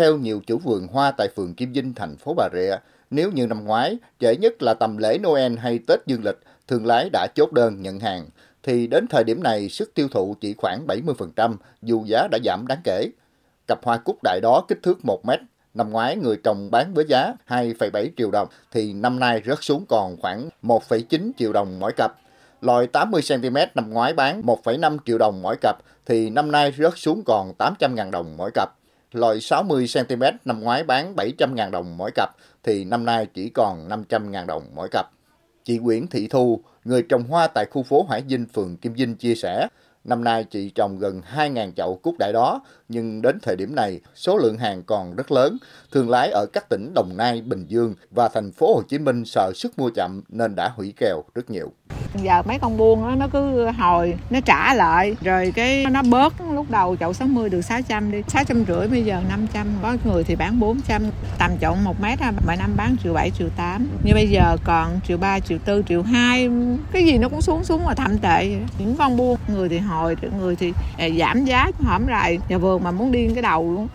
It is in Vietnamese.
Theo nhiều chủ vườn hoa tại phường Kim Vinh, thành phố Bà Rịa, nếu như năm ngoái, trễ nhất là tầm lễ Noel hay Tết Dương lịch, thương lái đã chốt đơn nhận hàng, thì đến thời điểm này sức tiêu thụ chỉ khoảng 70% dù giá đã giảm đáng kể. Cặp hoa cúc đại đó kích thước 1 mét, năm ngoái người trồng bán với giá 2,7 triệu đồng thì năm nay rớt xuống còn khoảng 1,9 triệu đồng mỗi cặp. Loại 80cm năm ngoái bán 1,5 triệu đồng mỗi cặp thì năm nay rớt xuống còn 800.000 đồng mỗi cặp. Loại 60cm năm ngoái bán 700.000 đồng mỗi cặp thì năm nay chỉ còn 500.000 đồng mỗi cặp. Chị Nguyễn Thị Thu, người trồng hoa tại khu phố Hải Dinh phường Kim Dinh chia sẻ, Năm nay chị trồng gần 2.000 chậu cúc đại đó, nhưng đến thời điểm này số lượng hàng còn rất lớn. Thương lái ở các tỉnh Đồng Nai, Bình Dương và thành phố Hồ Chí Minh sợ sức mua chậm nên đã hủy kèo rất nhiều. Giờ mấy con buôn đó, nó cứ hồi, nó trả lại, rồi cái nó bớt lúc đầu chậu 60 được 600 đi, 600 rưỡi bây giờ 500, có người thì bán 400, tầm chậu 1 mét mỗi năm bán triệu 7, triệu 8, như bây giờ còn triệu 3, triệu 4, triệu 2, cái gì nó cũng xuống xuống mà thậm tệ. Những con buôn, người thì hồi, người thì à, giảm giá hổm lại, nhà vườn mà muốn điên cái đầu luôn.